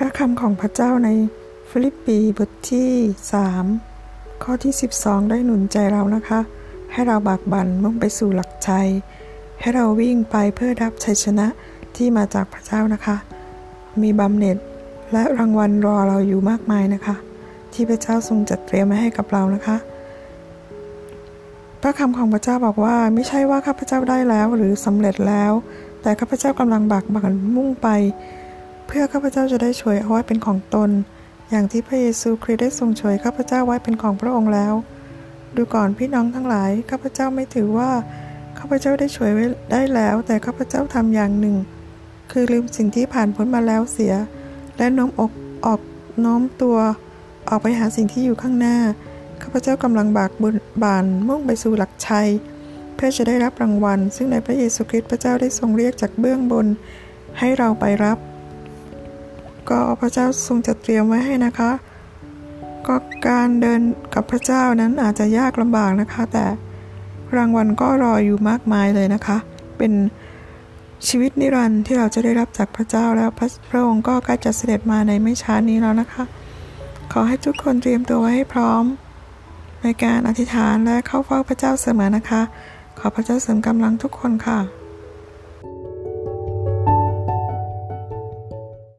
พระคำของพระเจ้าในฟิลิปปีบทที่ 3 ข้อที่ 12 ได้หนุนใจเรานะคะ ให้เราบากบั่นมุ่งไปสู่หลักชัย ให้เราวิ่งไปเพื่อรับชัยชนะที่มาจากพระเจ้านะคะ มีบำเหน็จและรางวัลรอเราอยู่มากมายนะคะ ที่พระเจ้าทรงจัดเตรียมไว้ให้กับเรานะคะ พระคำของพระเจ้าบอกว่าไม่ใช่ว่าข้าพเจ้าได้แล้วหรือสำเร็จแล้ว แต่ข้าพเจ้ากำลังบากบั่นมุ่งไป เพื่อข้าพเจ้าจะได้ช่วยเอาไว้เป็นของตน อย่างที่พระเยซูคริสต์ได้ทรงช่วยข้าพเจ้าไว้เป็นของพระองค์แล้ว ดูก่อนพี่น้องทั้งหลายข้าพเจ้าไม่ถือว่าข้าพเจ้าได้ช่วยไว้ได้แล้ว แต่ข้าพเจ้าทำอย่างหนึ่ง คือลืมสิ่งที่ผ่านพ้นมาแล้วเสีย และโน้มอกออกโน้มตัวออกไปหาสิ่งที่อยู่ข้างหน้าข้าพเจ้ากำลังบากบุญบานมุ่งไปสู่หลักชัย เพื่อจะได้รับรางวัล ซึ่งในพระเยซูคริสต์พระเจ้าได้ทรงเรียกจากเบื้องบน ให้เราไปรับ ก็พระเจ้าทรงจัดเตรียมไว้ให้นะคะ ก็การเดินกับพระเจ้านั้นอาจจะยากลำบากนะคะ แต่รางวัลก็รออยู่มากมายเลยนะคะ เป็นชีวิตนิรันดร์ที่เราจะได้รับจากพระเจ้าแล้วพระพระองค์ก็ใกล้จะเสด็จมาในไม่ช้านี้แล้วนะคะ ขอให้ทุกคนเตรียมตัวไว้ให้พร้อม ในการอธิษฐานและเข้าเฝ้าพระเจ้าเสมอนะคะ ขอพระเจ้าเสริมกำลังทุกคนค่ะ